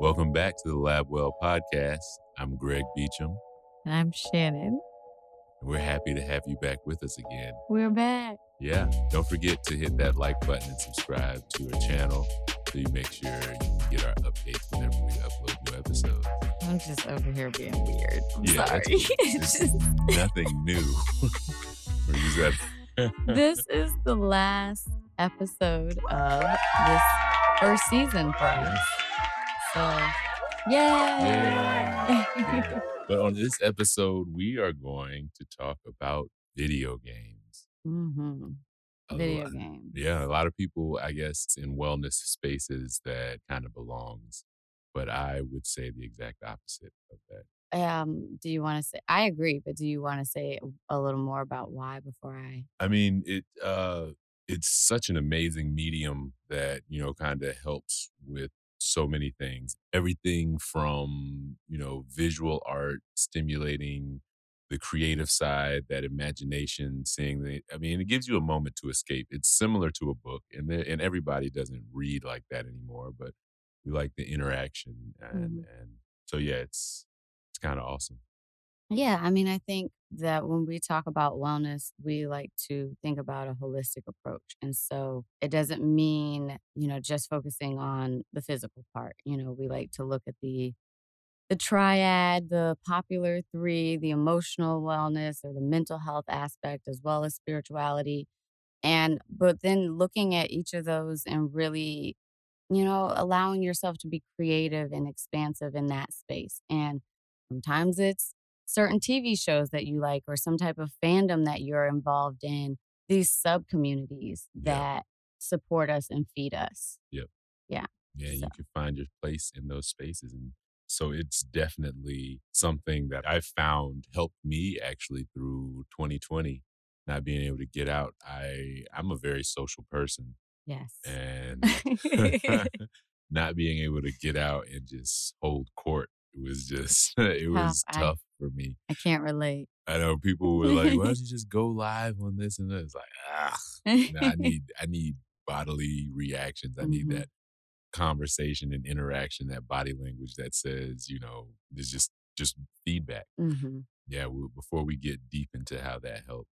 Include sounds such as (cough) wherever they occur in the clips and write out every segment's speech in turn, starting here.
Welcome back to the Labwell podcast. I'm Greg Beecham. And I'm Shannon. And we're happy to have you back with us again. We're back. Yeah. Don't forget to hit that like button and subscribe to our channel so you make sure you get our updates whenever we upload new episodes. I'm just over here being weird. I'm Yeah, sorry. (laughs) It's just- Nothing new. (laughs) We're just at- (laughs) this is the last episode of this first season for us. So, yay! Yeah. Yeah. (laughs) But on this episode, we are going to talk about video games. hmm A Video lot- games. Yeah, a lot of people, I guess, in wellness spaces that kind of belongs, but I would say the exact opposite of that. Um, do you want to say? I agree, but do you want to say a little more about why before I? I mean, it uh it's such an amazing medium that, you know, kind of helps with so many things. Everything from, you know, visual art stimulating the creative side, that imagination, seeing the I mean, it gives you a moment to escape. It's similar to a book and and everybody doesn't read like that anymore, but we like the interaction and mm-hmm. and so yeah, it's it's kind of awesome. Yeah, I mean, I think that when we talk about wellness, we like to think about a holistic approach. And so it doesn't mean, you know, just focusing on the physical part. You know, we like to look at the the triad, the popular three, the emotional wellness or the mental health aspect as well as spirituality. And but then looking at each of those and really, you know, allowing yourself to be creative and expansive in that space. And sometimes it's certain TV shows that you like or some type of fandom that you're involved in, these sub communities Yeah. that support us and feed us. Yep. Yeah, Yeah. you can find your place in those spaces. And so it's definitely something that I found helped me actually through 2020, not being able to get out. I I'm a very social person Yes. and (laughs) (laughs) not being able to get out and just hold court it was just (laughs) it was Tough. I- for me. I can't relate. I know people were like, "Why don't (laughs) you just go live on this and that?" It's like, ah, I (laughs) need I need bodily reactions. I need Mhm. that conversation and interaction, that body language that says, you know, there's just just feedback. hmm Yeah, we, before we get deep into how that helped,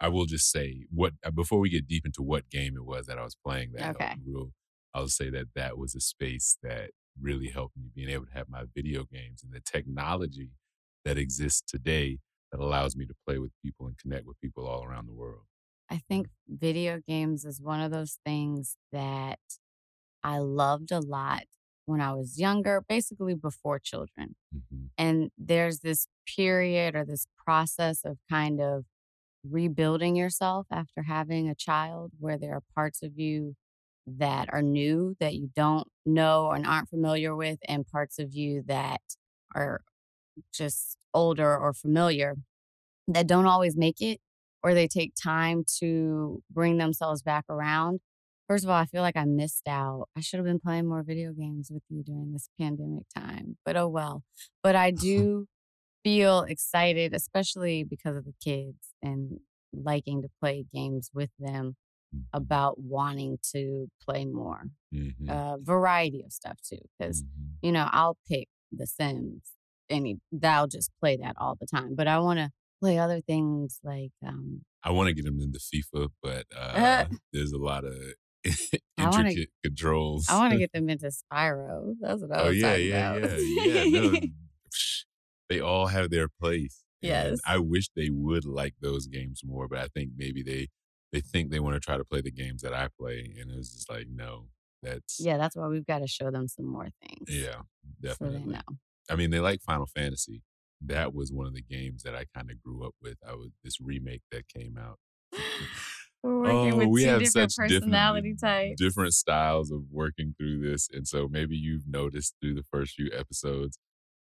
I will just say what uh, before we get deep into what game it was that I was playing that Okay. helped, we'll, I'll say that that was a space that really helped me being able to have my video games and the technology that exists today that allows me to play with people and connect with people all around the world. I think video games is one of those things that I loved a lot when I was younger, basically before children. hmm And there's this period or this process of kind of rebuilding yourself after having a child where there are parts of you that are new that you don't know and aren't familiar with, and parts of you that are just older or familiar that don't always make it or they take time to bring themselves back around. First of all, I feel like I missed out. I should have been playing more video games with you during this pandemic time, but oh well. But I (laughs) do feel excited, especially because of the kids and liking to play games with them about wanting to play more. hmm A variety of stuff too, because hmm you know, I'll pick The Sims and he- they'll just play that all the time. But I want to play other things like, um, I want to get them into FIFA, but uh, (laughs) there's a lot of (laughs) I wanna- intricate controls. I want to (laughs) get them into Spyro. That's what I Oh was yeah, talking yeah, about. yeah, yeah. yeah. No, they all have their place. and Yes. I wish they would like those games more, but I think maybe they they think they want to try to play the games that I play, and it was just like no, that's yeah, that's why we've got to show them some more things. yeah, So definitely. they know. I mean, they like Final Fantasy. That was one of the games that I kind of grew up with. I was this remake that came out. (laughs) We're working oh, with Oh, we have different such different- personality types. different styles of working through this. And so maybe you've noticed through the first few episodes.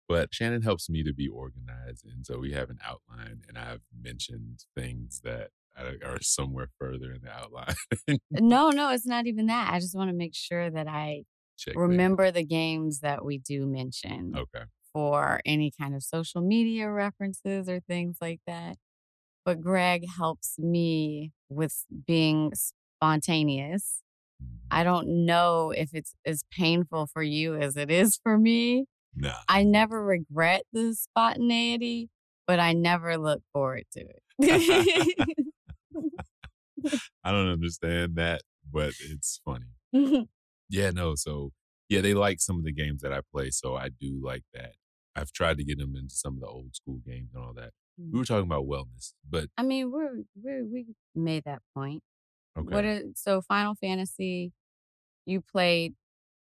But Shannon helps me to be organized. And so we have an outline, and I've mentioned things that are are somewhere further in the outline. No, no, it's not even that. I just want to make sure that I (laughs) Check remember the games that we do mention Okay. for any kind of social media references or things like that. But Greg helps me with being spontaneous I mm-hmm. don't know if it's as painful for you as it is for me. Nah. I never regret the spontaneity, but I never look forward to (laughs) it. (laughs) I don't understand that, but it's funny. Yeah, no, so yeah, they like some of the games that I play, so I do like that. I've tried to get them into some of the old school games and all that. Mm. We were talking about wellness, but I mean, we're, we're we made that point. okay. What is so Final Fantasy? You played.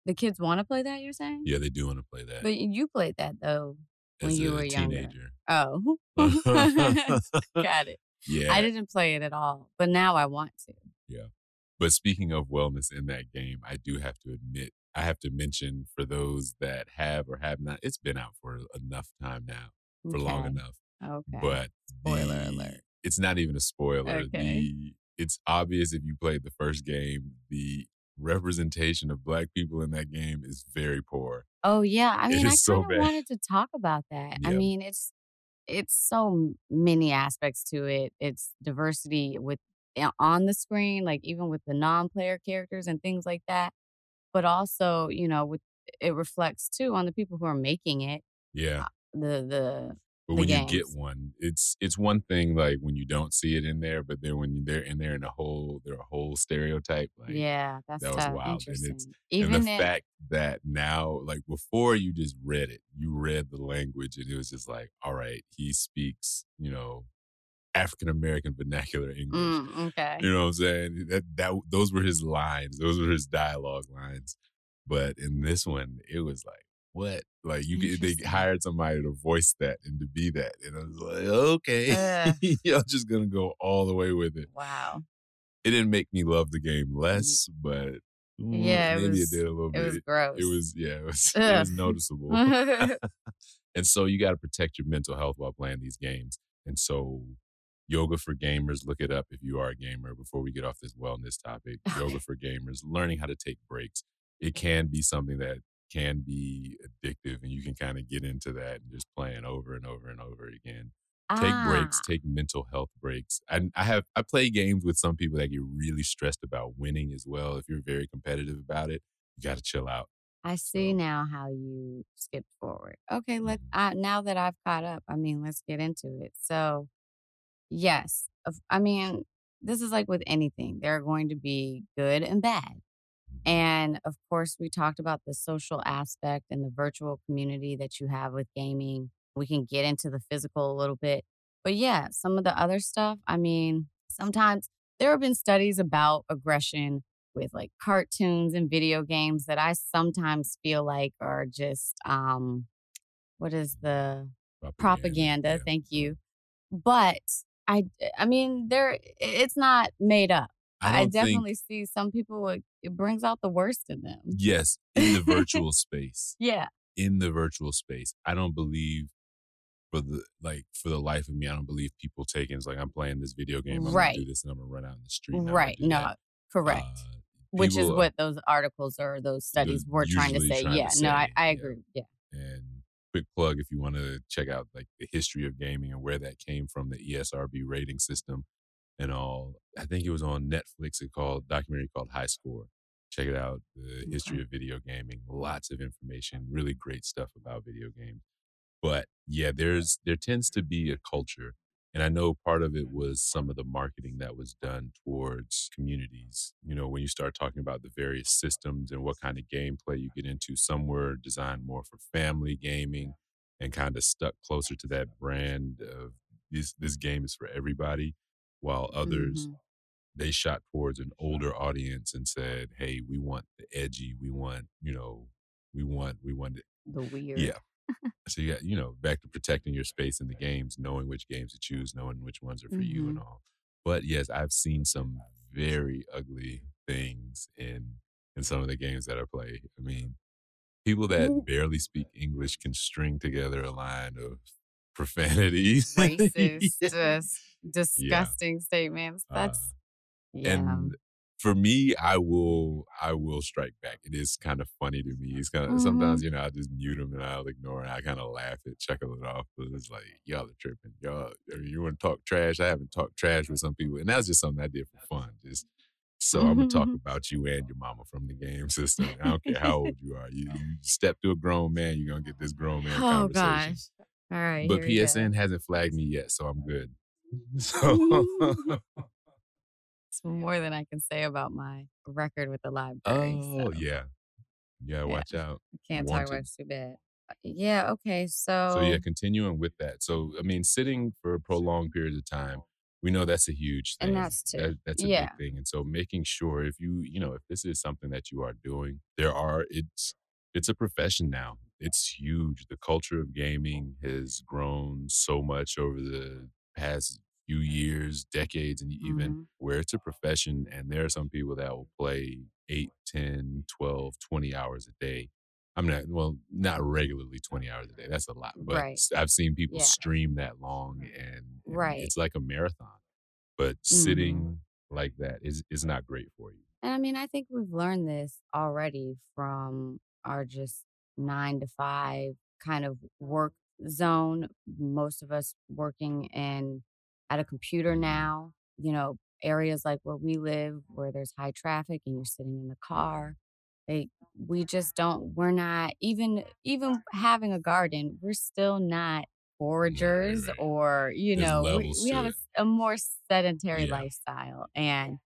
The kids want to play that. You're saying? yeah, they do want to play that But you played that though when as you were younger. teenager. Oh, (laughs) (laughs) got it. Yeah. I didn't play it at all, but now I want to. Yeah. But speaking of wellness in that game, I do have to admit, I have to mention for those that have or have not, it's been out for enough time now, for long enough. Okay. But Spoiler the- alert. It's not even a spoiler. Okay. The it's obvious if you played the first game, the representation of black people in that game is very poor. Oh yeah, I mean, I so kind of wanted to talk about that. I mean, it's it's so many aspects to it. It's diversity with eh, on the screen, like even with the non-player characters and things like that. But also, you know, with it reflects too on the people who are making it. Yeah. The the But when you get one, it's it's one thing like when you don't see it in there, but then when they're in there in a whole they're a whole stereotype. Like yeah, that's that was tough. wild. And it's- Interesting. and the if, fact that now, like before, you just read it, you read the language, and it was just like, all right, he speaks, you know, African American vernacular English. mm, okay. You know what I'm saying? That that those were his lines, those were his dialogue lines. But in this one, it was like, what? Like you get, they hired somebody to voice that and to be that, and I was like, okay, (laughs) y'all just gonna go all the way with it. Wow. It didn't make me love the game less, but Yeah, it maybe was- it did a little It bit. was gross. It was yeah, it was it was noticeable. (laughs) (laughs) and so you got to protect your mental health while playing these games. And so yoga for gamers, look it up if you are a gamer before we get off this wellness topic. Yoga for gamers, learning how to take breaks. It can be something that can be addictive and you can kind of get into that and just playing over and over and over again. Take breaks, Ah. take mental health breaks. And I have I play games with some people that get really stressed about winning as well. If you're very competitive about it, you got to chill out. I see So- now how you skipped forward. Okay, let Mhm. uh, now that I've caught up, I mean, let's get into it. So, yes, I mean, this is like with anything. There are going to be good and bad. And of course, we talked about the social aspect and the virtual community that you have with gaming. We can get into the physical a little bit. But yeah, some of the other stuff, I mean, sometimes there have been studies about aggression with like cartoons and video games that I sometimes feel like are just um what is the propaganda, yeah. thank you. But I I mean there it's not made up. I, I, don't think- definitely see some people it, it brings out the worst in them. yes, in the virtual space. (laughs) Yeah. In the virtual space. I don't believe for the like for the life of me, I don't believe people taking it's like I'm playing this video game, I'm Right. gonna do this and I'm gonna run out in the street. and I'm gonna Right. No. that. Correct. Uh, Which is what those articles or those studies were trying to say. trying to yeah. no, I, I agree. Yeah. and quick plug if you want to check out like the history of gaming and where that came from the ESRB rating system and all I think it was on Netflix it called documentary called High Score. Check it out the history of video gaming lots of information really great stuff about video games. But yeah there's there tends to be a culture and I know part of it was some of the marketing that was done towards communities. You know, when you start talking about the various systems and what kind of gameplay you get into, some were designed more for family gaming and kind of stuck closer to that brand of this this game is for everybody, while others Mhm. they shot towards an older audience and said, "Hey, we want the edgy, we want, you know, we want we want it The weird. yeah. (laughs) So you got, you know, back to protecting your space in the games, knowing which games to choose, knowing which ones are for you and all. But yes, I've seen some very ugly things in in some of the games that I play. I mean, people that barely speak English can string together a line of profanities. (laughs) Racist, Yeah. disgusting statements. Uh, That's yeah. And for me, I will I will strike back. It is kind of funny to me. It's kind of Mhm. sometimes, you know, I just mute them and I'll ignore it. I kind of laugh it, chuckle it off. But it's like, y'all are tripping. Y'all, you want to talk trash? I haven't talked trash with some people. And that's just something I did for fun. Just So I'm gonna talk (laughs) about you and your mama from the game system. I don't care how old you are. You, you step to a grown man, you're gonna get this grown man Oh conversation. gosh. All right. But here we go. PSN hasn't flagged me yet, so I'm good. (laughs) So (laughs) It's more than I can say about my record with the library. Oh so yeah. Yeah, watch out. I can't talk about too bad. Yeah, okay. So, So yeah, continuing with that. So I mean, sitting for prolonged periods of time, we know that's a huge thing. and that's too. That, that's a yeah. big thing. And so making sure if you, you know, if this is something that you are doing, there are it's it's a profession now. It's huge. The culture of gaming has grown so much over the past few years, decades, and even Mhm. where it's a profession. And there are some people that will play 8, 10, 12, 20 hours a day. I'm not, well, not regularly 20 hours a day. That's a lot. But Right. I've seen people Yeah. stream that long and, and Right. it's like a marathon. But Mhm. sitting like that is, is not great for you. And I mean, I think we've learned this already from our just nine to five kind of work zone. Most of us working in at a computer Mhm. now, you know, areas like where we live where there's high traffic and you're sitting in the car. Like we just don't we're not even even having a garden, we're still not foragers right. or you There's know we, we have a, a more sedentary Yeah. lifestyle and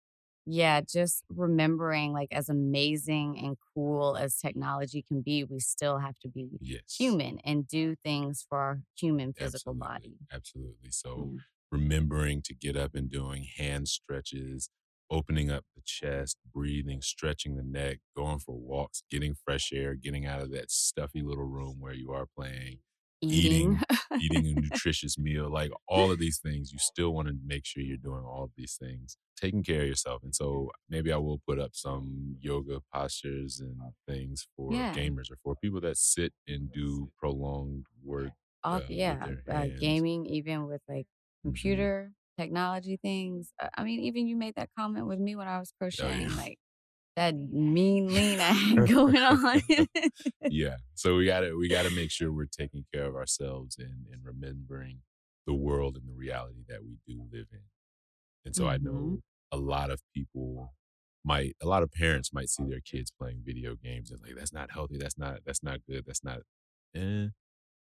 yeah, just remembering like as amazing and cool as technology can be, we still have to be Yes. human and do things for our human physical Absolutely. body. Absolutely. So Yeah. remembering to get up and doing hand stretches, opening up the chest, breathing, stretching the neck, going for walks, getting fresh air, getting out of that stuffy little room where you are playing, Eating. eating, eating a (laughs) nutritious meal, like all of these things, you still want to make sure you're doing all of these things, taking care of yourself. And so maybe I will put up some yoga postures and things for Yeah. gamers or for people that sit and do prolonged work. All, uh, yeah, uh, gaming, even with like Mhm. computer technology things. Uh, I mean, even you made that comment with me when I was Oh, crocheting, yeah. (laughs) like that mean lean I had (laughs) going (laughs) on. yeah. So we gotta we gotta make sure we're taking care of ourselves and, and remembering the world and the reality that we do live in. And so I Mhm. know a lot of people might a lot of parents might see their kids playing video games and like that's not healthy, that's not that's not good, that's not eh.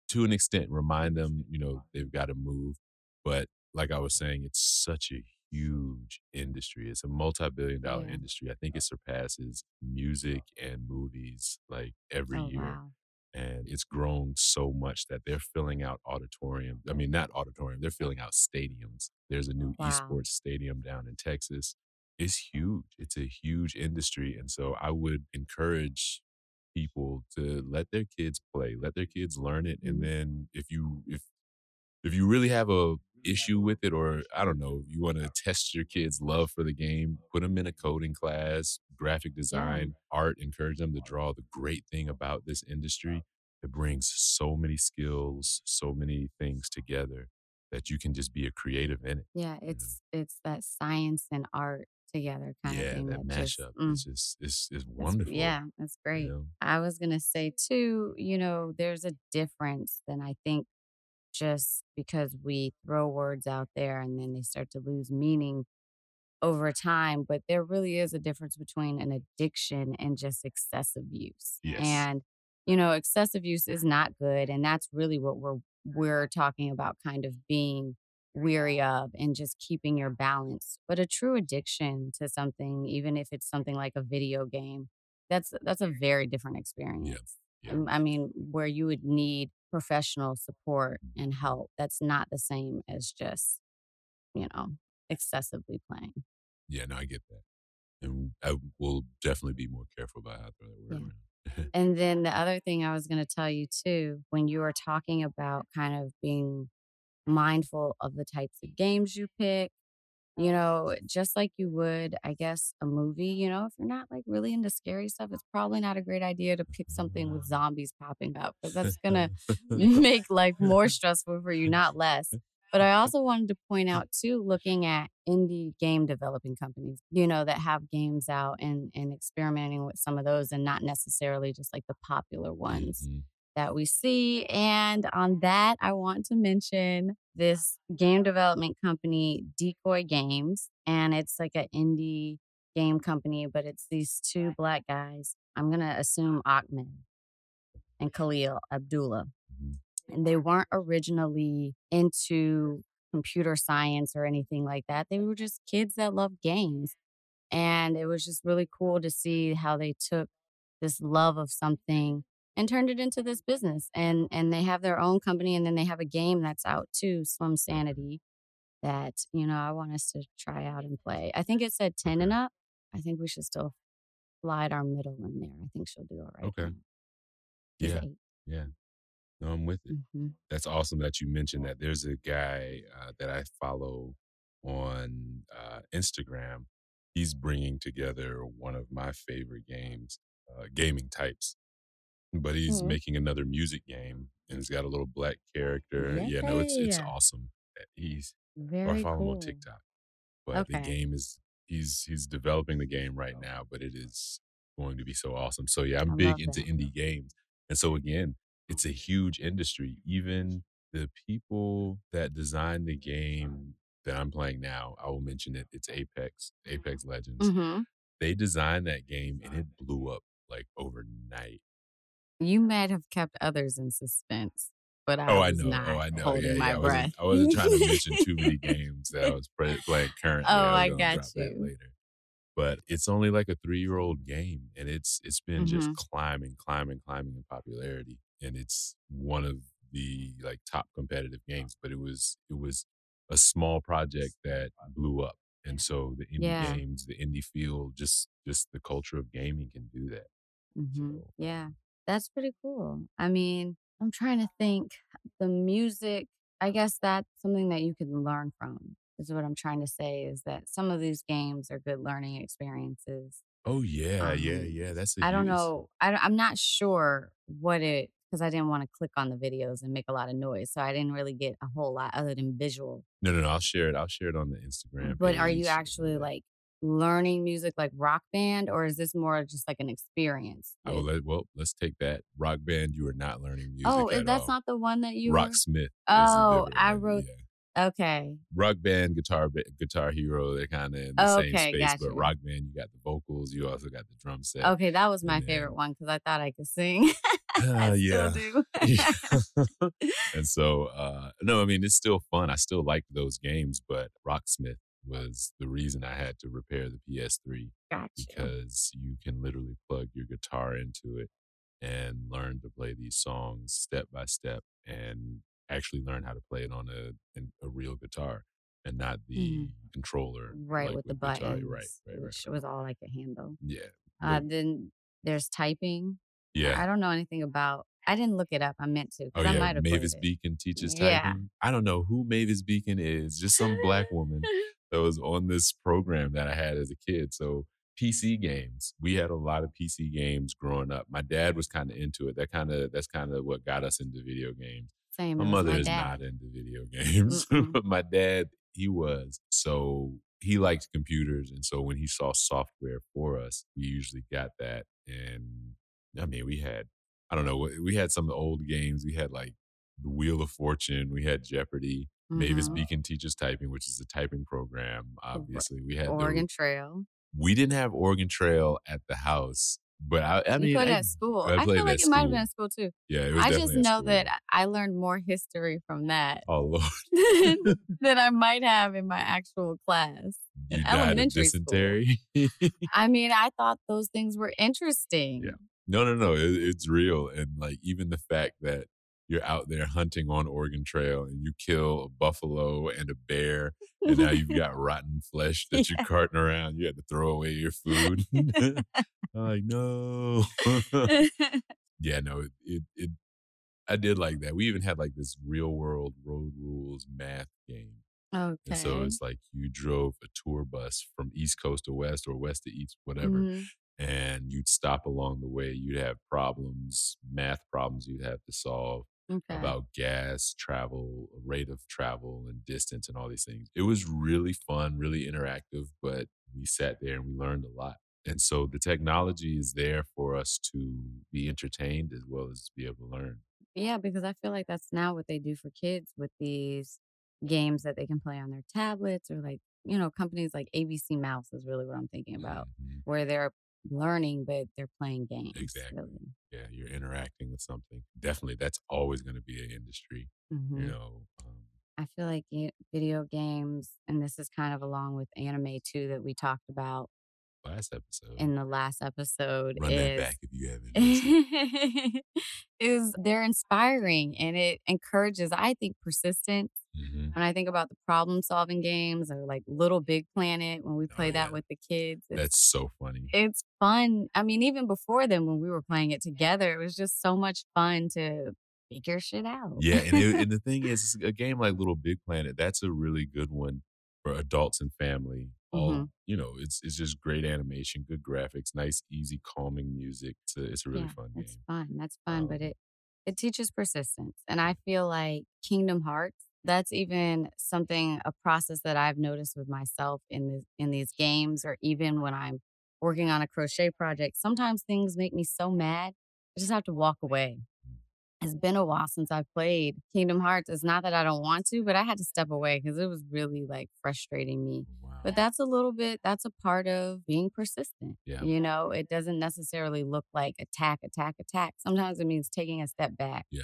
to an extent remind them, you know, they've got to move. But like I was saying, it's such a huge industry. It's a multi-billion dollar Yeah. industry. I think it surpasses music and movies like every oh year. wow. And it's grown so much that they're filling out auditorium. I mean, not auditorium, they're filling out stadiums. There's a new Wow. esports stadium down in Texas. It's huge. It's a huge industry. And so I would encourage people to let their kids play, let their kids learn it. And Mhm. then if you if if you really have a issue with it or I don't know, you want to test your kids' love for the game, put them in a coding class, graphic design, art, encourage them to draw. The great thing about this industry, it brings so many skills, so many things together that you can just be a creative in it. Yeah, it's it's that science and art together kind of yeah, thing that that just mashup mm, is just it's it's that's- wonderful. yeah, that's great. You know? I was gonna say too, you know, there's a difference than I think just because we throw words out there and then they start to lose meaning over time, but there really is a difference between an addiction and just excessive use. Yes. And you know, excessive use is not good, and that's really what we're we're talking about kind of being weary of and just keeping your balance. But a true addiction to something, even if it's something like a video game, that's that's a very different experience. Yeah. I mean, where you would need professional support and help. That's not the same as just, you know, excessively playing. Yeah, no, I get that. And I will definitely be more careful about how I throw that word Yeah. around. (laughs) And then the other thing I was going to tell you too, when you were talking about kind of being mindful of the types of games you pick, you know, just like you would, I guess, a movie, you know, if you're not like really into scary stuff, it's probably not a great idea to pick something with zombies popping up because that's going (laughs) to (laughs) make life more stressful for you, not less. But I also wanted to point out too, looking at indie game developing companies, you know, that have games out and and experimenting with some of those and not necessarily just like the popular ones Mhm. That we see. And on that, I want to mention this game development company, Decoy Games, and it's like an indie game company, but it's these 2 black guys. I'm gonna assume Ahmed and Khalil Abdullah. Mhm. And they weren't originally into computer science or anything like that. They were just kids that loved games. And it was just really cool to see how they took this love of something and turned it into this business. And and they have their own company and then they have a game that's out too, Swimsanity, that, you know, I want us to try out and play. I think it said 10 and up. I think we should still slide our middle in there. I think she'll do all right. Okay. Yeah. 8. Yeah. No, I'm with it. Mhm. That's awesome that you mentioned that. There's a guy uh, that I follow on uh, Instagram. He's bringing together one of my favorite games, uh, gaming types, but he's Mhm. making another music game and he's got a little black character. Yeah, no, it's it's awesome. that He's I Very follow him on cool. TikTok. But the game is he's he's developing the game right now, but it is going to be so awesome. So yeah, I'm I big into that. indie games. And so again, it's a huge industry. Even the people that designed the game that I'm playing now, I will mention it. It's Apex, Apex Legends. Mhm. They designed that game and it blew up like overnight. You might have kept others in suspense, but I Oh, I know. not Oh, I know. holding Yeah, my. I wasn't, breath. I wasn't trying to (laughs) mention too many games that I was play, playing currently. Oh, I I got you. later. But it's only like a three year old game, and it's it's been just Mhm. climbing, climbing, climbing in popularity, and it's one of the like top competitive games. But it was it was a small project that blew up, and so the indie Yeah. games, the indie feel, just just the culture of gaming can do that. Mhm. So Yeah. That's pretty cool. I mean, I'm trying to think. The music, I guess that's something that you can learn from, is what I'm trying to say, is that some of these games are good learning experiences. oh yeah, yeah, Um, yeah. That's a I don't huge. know. I don't I'm not sure what it because I didn't wanna click on the videos and make a lot of noise, so I didn't really get a whole lot other than visual. No, no, no. I'll share it. I'll share it on the Instagram But are page. you actually, uh, like, learning music like Rock Band, or is this more just like an experience oh let, well, let's take that. Rock band, you are not learning music Oh, at that's all. not the one that you Rocksmith Oh, I wrote Yeah. Okay. Rock band, guitar, guitar hero, they're kind of in the same Okay, space. But rock band, you got the vocals, you also got the drum set. Okay, that was my favorite one because I thought I could sing. (laughs) uh, yeah. (laughs) Yeah. (laughs) and so, uh, no, I mean, it's still fun. I still like those games, but Rocksmith was the reason I had to repair the PS3 Gotcha. because you can literally plug your guitar into it and learn to play these songs step by step and actually learn how to play it on a a real guitar and not the Mhm. controller Right, like with the guitar. buttons, Right, right, right, which right. was all like a handle. Yeah, Uh, but then there's typing. Yeah. I don't know anything about I didn't look it up. I meant to Oh I yeah, might have played Mavis. Beacon teaches Yeah. typing. I don't know who Mavis Beacon is. Just some black woman (laughs) that was on this program that I had as a kid. So PC games. We had a lot of PC games growing up. My dad was kind of into it. That kind of that's kind of what got us into video games. Same, My mother my is not into video games, (laughs) but my dad he was. So he liked computers, and so when he saw software for us, we usually got that. And I mean, we had I don't know, we had some of the old games. We had like the Wheel of Fortune. We had Jeopardy. Mavis Mhm. Beacon teaches typing, which is a typing program. Obviously, we had Oregon the, Trail. we didn't have Oregon Trail at the house, but I, I mean, played I, at school. I I feel like it might have been at school too. Yeah, it was I just know school. that I learned more history from that Oh Lord, (laughs) than, (laughs) than I might have in my actual class in you of elementary school. (laughs) I mean, I thought those things were interesting. Yeah. No, no, no. It, it's real. And like even the fact that you're out there hunting on Oregon Trail and you kill a buffalo and a bear, and now you've (laughs) got rotten flesh that you're carting around. You had to throw away your food. (laughs) (laughs) I'm like, no. yeah, no, it, it, it, I did like that. We even had like this real world road rules math game. okay. And so it's like you drove a tour bus from East Coast to West or West to East, whatever Mhm. and you'd stop along the way. You'd have problems, math problems you'd have to solve Okay. about gas, travel, rate of travel, and distance, and all these things. It was really fun, really interactive, but we sat there and we learned a lot. And so the technology is there for us to be entertained as well as be able to learn. Yeah, because I feel like that's now what they do for kids with these games that they can play on their tablets or like you know, companies like ABC Mouse is really what I'm thinking about, Mhm. where they're learning, but they're playing games, Exactly. really. Yeah, you're interacting with something. Definitely, that's always gonna be an industry, you Mhm. know, um I feel like video games and this is kind of along with anime too that we talked about last episode. in the last episode Run that is back if you haven't (laughs) is they're inspiring and it encourages, I think, persistence. Mhm. When I think about the problem-solving games or like Little Big Planet when we Oh, play that yeah. with the kids, it's That's so funny. it's fun. I mean, even before then when we were playing it together, it was just so much fun to figure shit out. Yeah, and it and the thing (laughs) is, a game like Little Big Planet, that's a really good one for adults and family. All Mhm. you know, it's it's just great animation, good graphics, nice, easy, calming music. It's a it's a really Yeah, fun it's game. fun. That's fun, but Um it it teaches persistence. And I feel like Kingdom Hearts, that's even something a process that I've noticed with myself in this in these games or even when I'm working on a crochet project. Sometimes things make me so mad, I just have to walk away. It's been a while since I've played Kingdom Hearts. It's not that I don't want to, but I had to step away because it was really, like, frustrating me. Wow. But that's a little bit that's a part of being persistent. Yeah. You know, it doesn't necessarily look like attack, attack, attack. Sometimes it means taking a step back Yeah.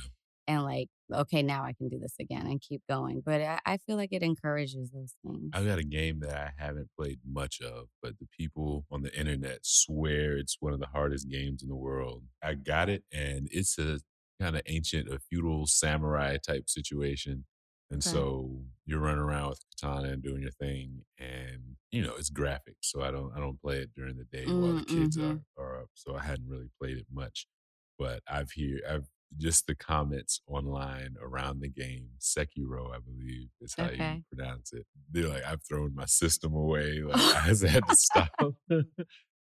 And like, "Okay, now I can do this again," and keep going. But I I feel like it encourages those things. I've got a game that I haven't played much of, but the people on the internet swear it's one of the hardest games in the world. I got it, and it's a kinda ancient, a feudal samurai type situation. And Okay. so you're running around with katana and doing your thing, and, you know, it's graphic, so I don't I don't play it during the day while the Mm, kids mhm. are are up, so I hadn't really played it much. But I've hear I've just the comments online around the game, Sekiro, I believe is how you pronounce it. They're like, "I've thrown my system away," like, (laughs) I just (laughs) had to stop. (laughs)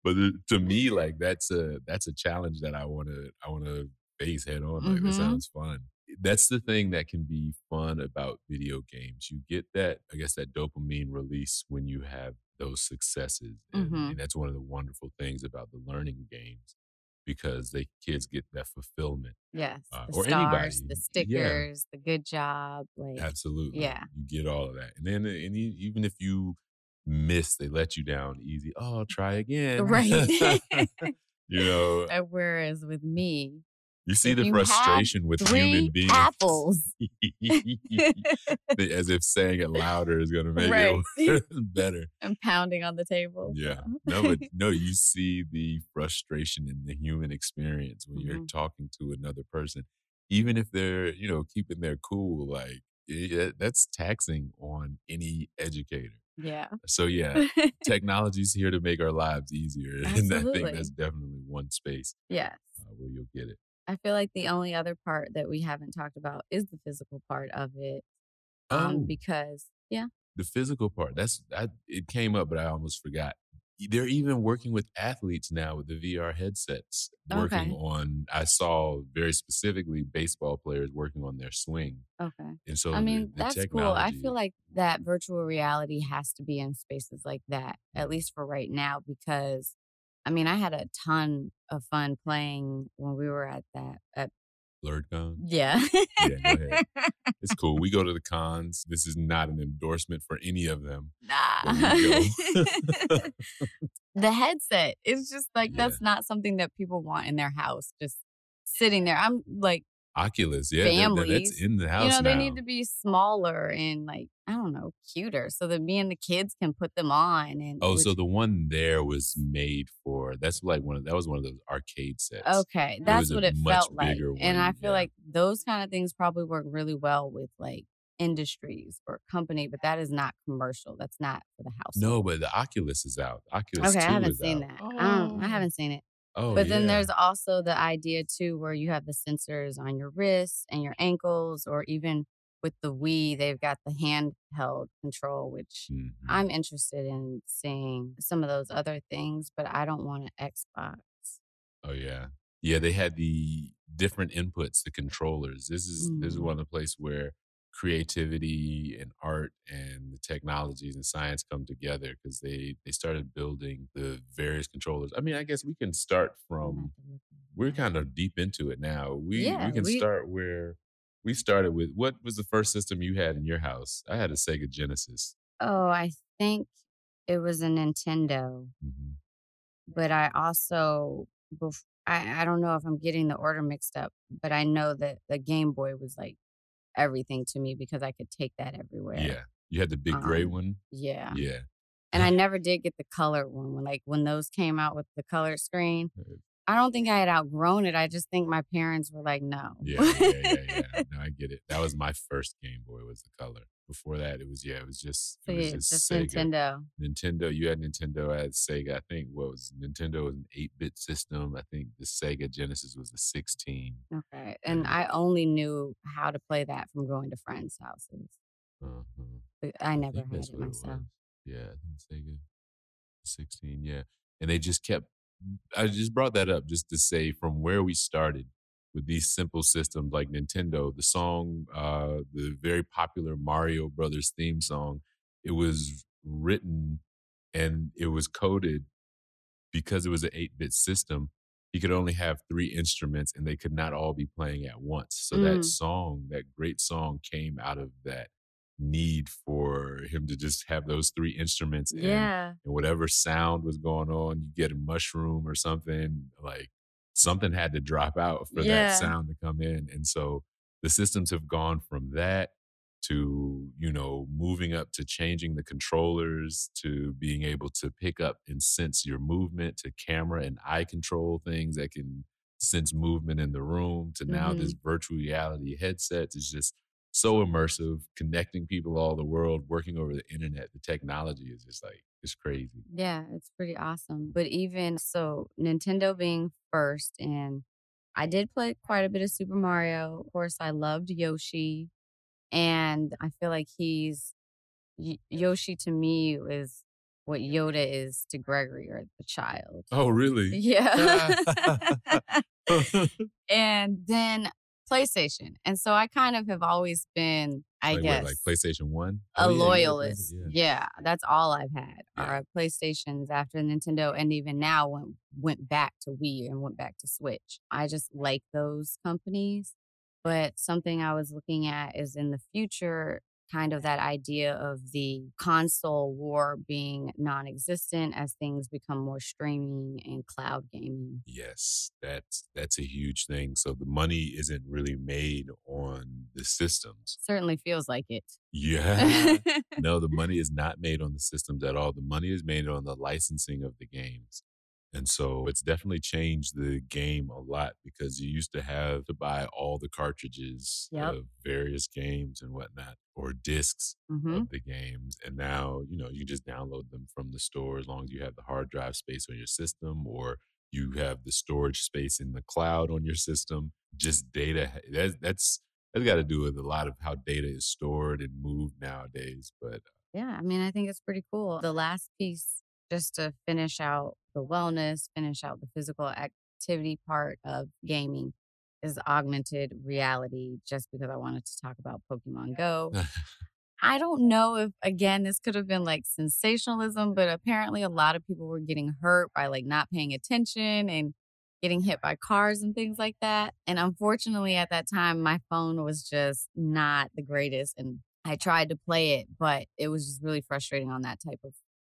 But to me, like, that's a that's a challenge that I wanna I wanna face head on, like, Mhm. sounds fun. That's the thing that can be fun about video games. You get that, I guess, that dopamine release when you have those successes, and Mhm. and that's one of the wonderful things about the learning games because they kids get that fulfillment. Yes, Uh, the or stars, anybody. the Yeah. stickers, the good job, like Absolutely. yeah. You get all of that. And then and even if you miss, they let you down easy, "Oh, try again." Right. (laughs) (laughs) You know? Whereas with me, You see if the you frustration with 3 human beings. apples (laughs) (laughs) As if saying it louder is gonna make Right. it (laughs) better. and pounding on the table. Yeah. No, but no, you see the frustration in the human experience when you're Mhm. talking to another person, even if they're, you know, keeping their cool, like, yeah, that's taxing on any educator. Yeah. So, yeah, technology's here to make our lives easier, and I think Absolutely. that's definitely one space, Yes. uh, where you'll get it. I feel like the only other part that we haven't talked about is the physical part of it, um, Oh. because yeah. The physical part, that's I it came up, but I almost forgot. They're even working with athletes now with the VR headsets, working Okay. on I saw very specifically baseball players working on their swing. Okay. And so I mean, the that's cool. I feel like that virtual reality has to be in spaces like that, at least for right now, because I mean, I had a ton of fun playing when we were at that at Blerdcon? Yeah. Yeah, go ahead. It's cool. We go to (laughs) the cons. This is not an endorsement for any of them. Nah. But we go. (laughs) the headset, it's just like, Yeah. that's not something that people want in their house, just sitting there. I'm like Oculus, yeah, that that that's in the house you know, they now. need to be smaller and like, I don't know, cuter so that me and the kids can put them on and Oh, so the one there was made for that's like one of that was one of those arcade sets. Okay, that's a what it felt like, bigger and I feel yeah. like those kind of things probably work really well with, like, industries or company, but that is not commercial, that's not for the house. No, but the Oculus is out. Oculus Okay, I haven't seen out. that. I don't I Oh. haven't seen it. Oh, But then yeah. there's also the idea too where you have the sensors on your wrists and your ankles, or even with the Wii, they've got the handheld control, which Mhm. I'm interested in seeing some of those other things, but I don't want an Xbox. Oh, yeah. Yeah, they had the different inputs, the controllers. This is this is Mm. one of the place where creativity and art and the technologies and science come together because they they started building the various controllers. I mean, I guess we can start from look into we're kind of deep into it now. We Yeah, we can we start where we started with what was the first system you had in your house? I had a Sega Genesis. Oh, I think it was a Nintendo, Mhm. but I also I I don't know if I'm getting the order mixed up, but I know that the Game Boy was, like, everything to me because I could take that everywhere. Yeah. You had the big gray Um, one? yeah. Yeah. And I (laughs) never did get the color one when, like, when those came out with the color screen. I don't think I had outgrown it, I just think my parents were like, "No." Yeah, yeah, yeah, yeah. (laughs) No, I get it. That was my first Game Boy was the color. Before that, it was yeah, it was just So, it was yeah, just, just Sega. Nintendo. Nintendo, you had Nintendo, I had Sega. I think what was Nintendo was an 8-bit system. I think the Sega Genesis was a 16. Okay, and I only knew how to play that from going to friends' houses. Uh-huh. I I never think had it what it myself. Yeah, I Sega 16, yeah. And they just kept I just brought that up just to say from where we started with these simple systems like Nintendo, the song, uh, the very popular Mario Brothers theme song, it was written and it was coded because it was an 8-bit system. He could only have 3 instruments and they could not all be playing at once. So that Mm. song, that great song came out of that need for him to just have those 3 instruments and Yeah. and whatever sound was going on, you get a mushroom or something, like something had to drop out for that sound to come in. And so the systems have gone from that to, you know, moving up to changing the controllers to being able to pick up and sense your movement to camera and eye control things that can sense movement in the room to now this Mhm. virtual reality headset is just so immersive, connecting people all the world, working over the internet. The technology is just like it's crazy. Yeah, it's pretty awesome. But even so, Nintendo being first, and I did play quite a bit of Super Mario. Of course, I loved Yoshi, and I feel like he's Y Yoshi to me is what Yoda is to Gregory or the child. Oh, really? Yeah. (laughs) (laughs) And then PlayStation. And so I kind of have always been, I like guess what, like PlayStation 1? a Oh, yeah, you had a loyalist. PlayStation, Yeah. that's all I've had Yeah. are PlayStations after Nintendo, and even now went went back to Wii and went back to Switch. I just like those companies, but something I was looking at is in the future, kind of that idea of the console war being non-existent as things become more streaming and cloud gaming. Yes, that's that's a huge thing. So the money isn't really made on the systems. Certainly feels like it. Yeah. (laughs) no, the money is not made on the systems at all. The money is made on the licensing of the games. And so it's definitely changed the game a lot because you used to have to buy all the cartridges Yep. of various games and whatnot, or discs Mhm. of the games. And now, you know, you just download them from the store as long as you have the hard drive space on your system or you have the storage space in the cloud on your system. Just data that, that's that's got to do with a lot of how data is stored and moved nowadays. But Yeah, I mean, I think it's pretty cool. The last piece, just to finish out the wellness, finish out the physical activity part of gaming, is augmented reality, just because I wanted to talk about Pokemon Go. (laughs) I don't know if, again, this could have been like sensationalism, but apparently a lot of people were getting hurt by like not paying attention and getting hit by cars and things like that. And unfortunately, at that time, my phone was just not the greatest. And I tried to play it, but it was just really frustrating on that type of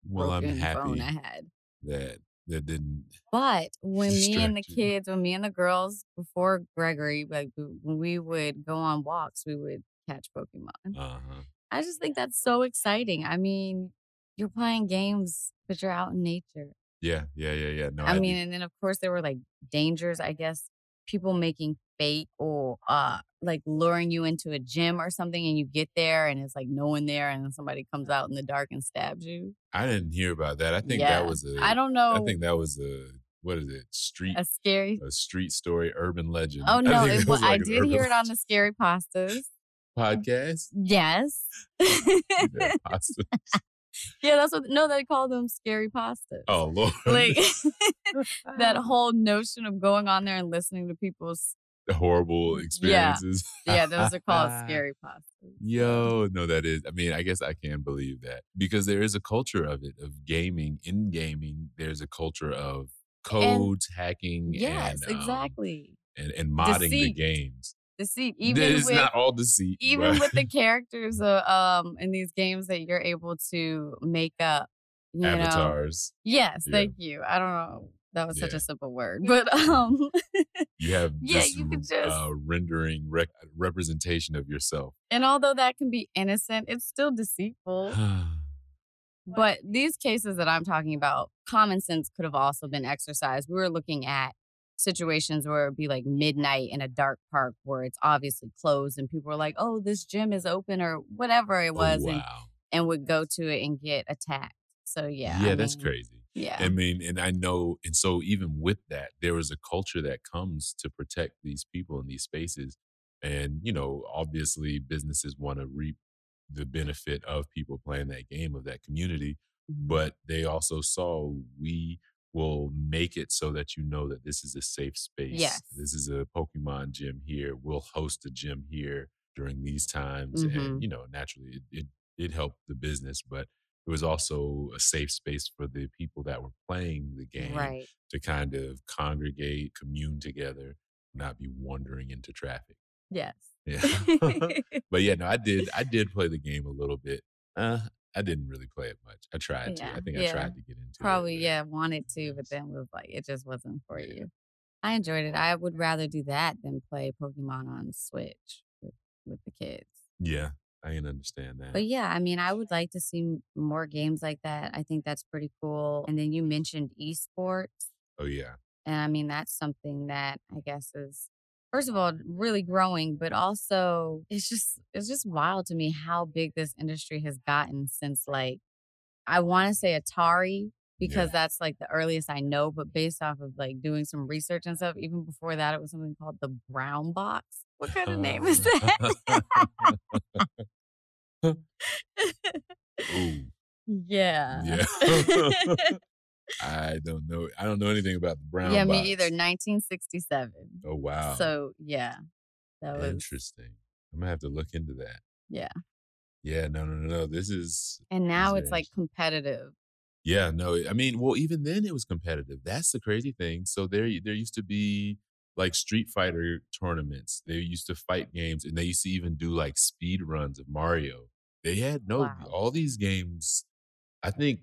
well, I'm broken phone happy I had. that that didn't. But (laughs) when me and the you. kids, when me and the girls before Gregory, like when we would go on walks, we would catch Pokemon. Uh huh. I just think that's so exciting. I mean, you're playing games, but you're out in nature. Yeah, yeah, yeah, yeah. No, I I, mean, do- and then of course there were like dangers, I guess, people making fake or uh like luring you into a gym or something and you get there and it's like no one there and then somebody comes out in the dark and stabs you. I didn't hear about that. I think Yeah. that was a. I don't know I think that was a. What is it? Street. a scary a street story, urban legend. Oh (laughs) no, think it, was wa- I did hear it on the scary pastas. (laughs) podcast. Yes. (laughs) Yeah, pasta. yeah, that's what no, they call them scary pastas. Oh lord, Like that whole notion of going on there and listening to people's horrible experiences. yeah, those are called (laughs) scary pastas. Yo, no, that is. I mean, I guess I can believe that because there is a culture of it of gaming. In gaming, there's a culture of codes, hacking, Yes, and um, exactly. and, and modding the Deceit. games. deceit. Even it's with not all deceit. even but- with the characters uh, um in these games that you're able to make up. (laughs) You know, avatars. Yes, Yeah. thank you. I don't know. That was such a simple word, but um, (laughs) You have Yeah, this you r- just- uh, rendering rec- representation of yourself. and although that can be innocent, it's still deceitful. (sighs) But these cases that I'm talking about, common sense could have also been exercised. We were looking at situations where it'd be like midnight in a dark park where it's obviously closed and people were like, oh, this gym is open or whatever it Oh, was and, and would go to it and get attacked. So yeah. Yeah, I that's mean, crazy. Yeah. I mean, and I know, and so even with that, there is a culture that comes to protect these people in these spaces. And, you know, obviously businesses want to reap the benefit of people playing that game of that community, Mhm. but they also saw we will make it so that you know that this is a safe space. Yes. This is a Pokemon gym here. We'll host a gym here during these times. Mhm. And, you know, naturally it, it, it helped the business, but it was also a safe space for the people that were playing the game Right. to kind of congregate, commune together, not be wandering into traffic. Yes. (laughs) Yeah. (laughs) but yeah, no, I did I did play the game a little bit. Uh I didn't really play it much. I tried to. Yeah, I think I tried to get into it. Probably, yeah, wanted to, but then was like, it just wasn't for Yeah. you. I enjoyed it. I would rather do that than play Pokemon on Switch with, with the kids. Yeah, I can understand that. But yeah, I mean, I would like to see more games like that. I think that's pretty cool. And then you mentioned esports. oh yeah. And I mean, that's something that I guess is, first of all, really growing, but also it's just, it's just wild to me how big this industry has gotten since like, I want to say Atari because that's like the earliest I know, but based off of like doing some research and stuff, even before that, it was something called the Brown Box. What kind of name is (laughs) that? (laughs) Yeah. yeah. (laughs) I don't know. I don't know anything about the brown. yeah, box. me either. 1967. Oh wow. So yeah, that was interesting. I'm gonna have to look into that. yeah. Yeah, no, no, no, no. This is And now it's like competitive. Yeah, no, I mean, well, even then it was competitive. That's the crazy thing. So there, there used to be like Street Fighter tournaments. They used to fight games, and they used to even do like speed runs of Mario. They had no Wow. all these games. I think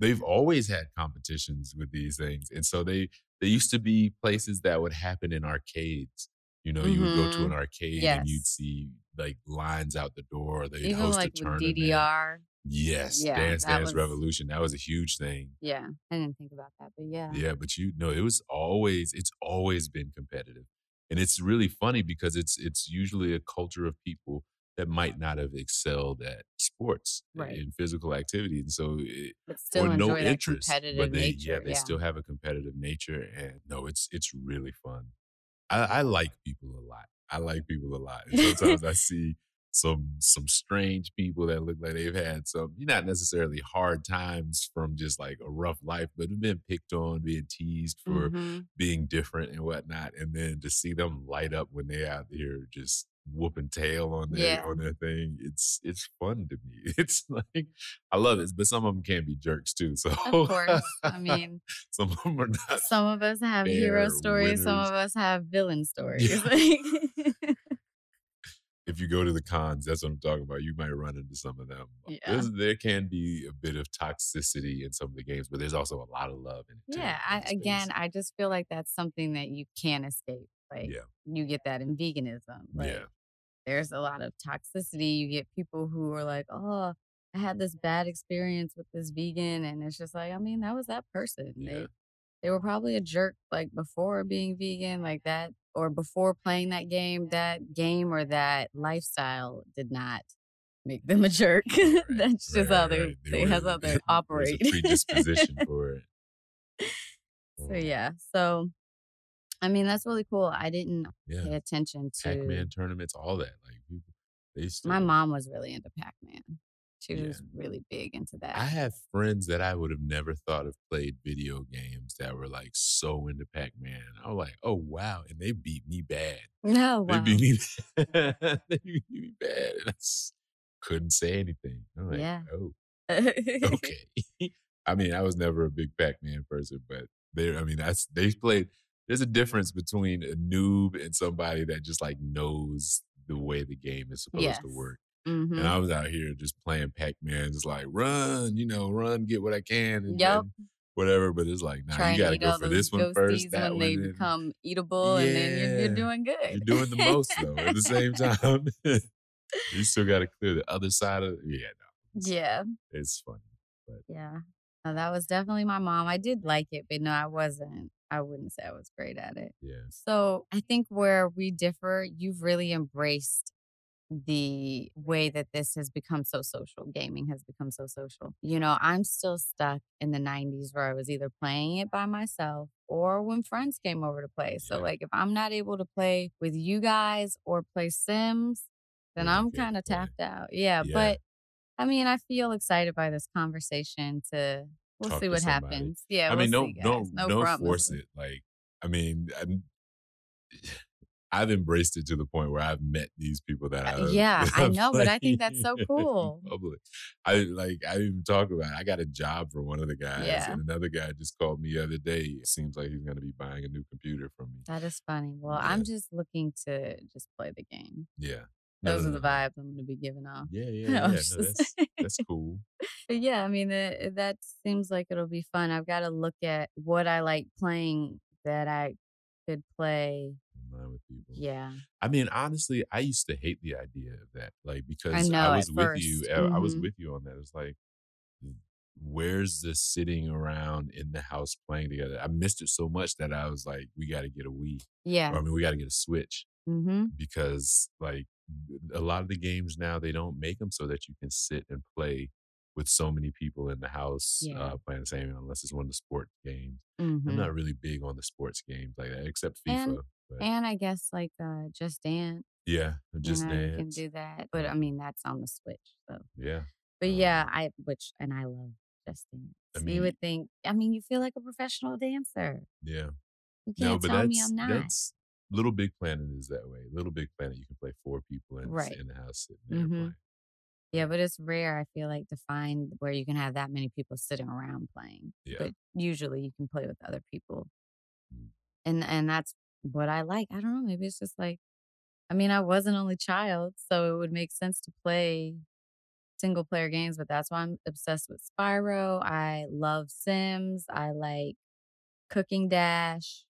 they've always had competitions with these things, and so they they used to be places that would happen in arcades. You know, you would go to Mhm. an arcade and you'd see like lines out the door. They'd Even host like a with tournament. DDR. Yes, Yeah, Dance Dance was- Revolution. That was a huge thing. Yeah. I didn't think about that, but yeah. Yeah, but you know, it was always it's always been competitive. And it's really funny because it's it's usually a culture of people that might not have excelled at sports Right. in physical activity. And so it, But still or no interest. competitive But they nature. yeah, they still have a competitive nature and no, it's it's really fun. I, I like people a lot. I like people a lot. And (laughs) sometimes I see some some strange people that look like they've had some you're not necessarily hard times from just like a rough life, but have been picked on, being teased for Mhm. being different and whatnot. And then to see them light up when they're out there just whooping tail on their Yeah. on their thing, it's it's fun to me. (laughs) It's like I love it, but some of them can be jerks too. So Of course. I (laughs) mean, some of them are not. some of us have hero stories, some of us have villain stories. Yeah. (laughs) If you go to the cons, that's what I'm talking about. You might run into some of them. Uh, yeah. There can be a bit of toxicity in some of the games, but there's also a lot of love in it. yeah, I, again, I just feel like that's something that you can't escape. Like, Yeah. you get that in veganism. Like, yeah, there's a lot of toxicity. You get people who are like, oh, I had this bad experience with this vegan. And it's just like, I mean, that was that person. Yeah. They, they were probably a jerk like before being vegan, like that, or before playing that game. That game or that lifestyle did not make them a jerk. (laughs) That's just how they, right. they were- that's how they (laughs) operate. a predisposition (laughs) for it. so yeah. So I mean, that's really cool. I didn't yeah. pay attention to Pac-Man tournaments, all that. Like people, they used to. my mom was really into Pac-Man. She Yeah. was really big into that. I have friends that I would have never thought of played video games that were like so into Pac-Man. I was like, oh wow, and they beat me bad. no, (laughs) oh, They wow. beat me, (laughs) they beat me bad, and I couldn't say anything. I'm like, Yeah. oh, (laughs) okay. I mean, I was never a big Pac-Man person, but they, I mean, that's they played. there's a difference between a noob and somebody that just like knows the way the game is supposed Yes. to work. Mhm. And I was out here just playing Pac Man, just like run, you know, run, get what I can, and, Yep. whatever. But it's like, nah, Trying you got to to go for this one first, that when one. they and- become eatable, and then you're, you're doing good. You're doing the most (laughs) though. At the same time, (laughs) you still got to clear the other side of. Yeah, no, it's, yeah, it's funny. But yeah. No, that was definitely my mom. I did like it, but no, I wasn't. I wouldn't say I was great at it. yeah, So I think where we differ, you've really embraced the way that this has become so social. Gaming has become so social. You know, I'm still stuck in the 90s where I was either playing it by myself or when friends came over to play. So, Yeah. like, if I'm not able to play with you guys or play Sims, then you I'm kind of tapped out. Yeah, Yeah. But I mean, I feel excited by this conversation to. We'll Talk see to what somebody. happens. Yeah, I mean, we'll don't see, don't no don't force it. Like, I mean, I'm, I've embraced it to the point where I've met these people that (laughs) I Uh, yeah, I know, but I think that's so (laughs) cool. Public. I like. I even talk about. It. I got a job for one of the guys, Yeah. and another guy just called me the other day. It seems like he's going to be buying a new computer from me. That is funny. Well, Yeah. I'm just looking to just play the game. Yeah, No, Those no, are the no, no. vibes I'm going to be giving off. Yeah, (laughs) yeah, No, yeah. No, that's that's cool. But yeah, I mean, it, that seems like it'll be fun. I've got to look at what I like playing that I could play. With people. Yeah. I mean, honestly, I used to hate the idea of that. Like because know, I was with you, first. I I was with you on that. It's like, where's the sitting around in the house playing together? I missed it so much that I was like, we got to get a Wii. Or, Yeah. I mean, we got to get a Switch Mm-hmm. because like a lot of the games now they don't make them so that you can sit and play with so many people in the house Yeah. uh, playing the same unless it's one of the sports games. Mm-hmm. I'm not really big on the sports games like that, except FIFA. And- but And I guess like uh, Just Dance. yeah, just you know, you can do that. But I mean, that's on the Switch. So, Yeah. but yeah, Um, I, which, and I love Just Dance. I you would think, I mean, you feel like a professional dancer. Yeah. You can't No, but tell that's me I'm not. that's Little Big Planet is that way. Little Big Planet, you can play four people in, Right. in the house sitting there Mhm. playing. Yeah, but it's rare, I feel like, to find where you can have that many people sitting around playing. Yeah. But usually you can play with other people. Mm. And and that's what I like. I don't know, maybe it's just like I mean, I was an only child, so it would make sense to play single player games, but that's why I'm obsessed with Spyro. I love Sims. I like Cooking Dash.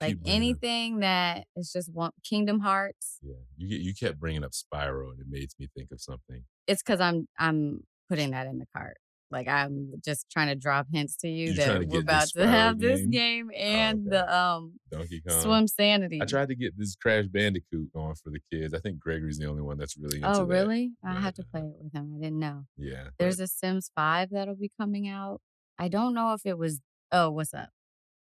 Like bringing up- anything that is just one Kingdom Hearts. Yeah. You get you kept bringing up Spyro and it made me think of something. it's because I'm I'm putting that in the cart. Like I'm just trying to drop hints to you You're that to we're about to have this game? game and okay. the um Donkey Kong. Swimsanity. I tried to get this Crash Bandicoot going for the kids. I think Gregory's the only one that's really into oh really? I have to play it with him. I didn't know. Yeah. There's but a Sims 5 that'll be coming out. I don't know if it was. Oh, what's up?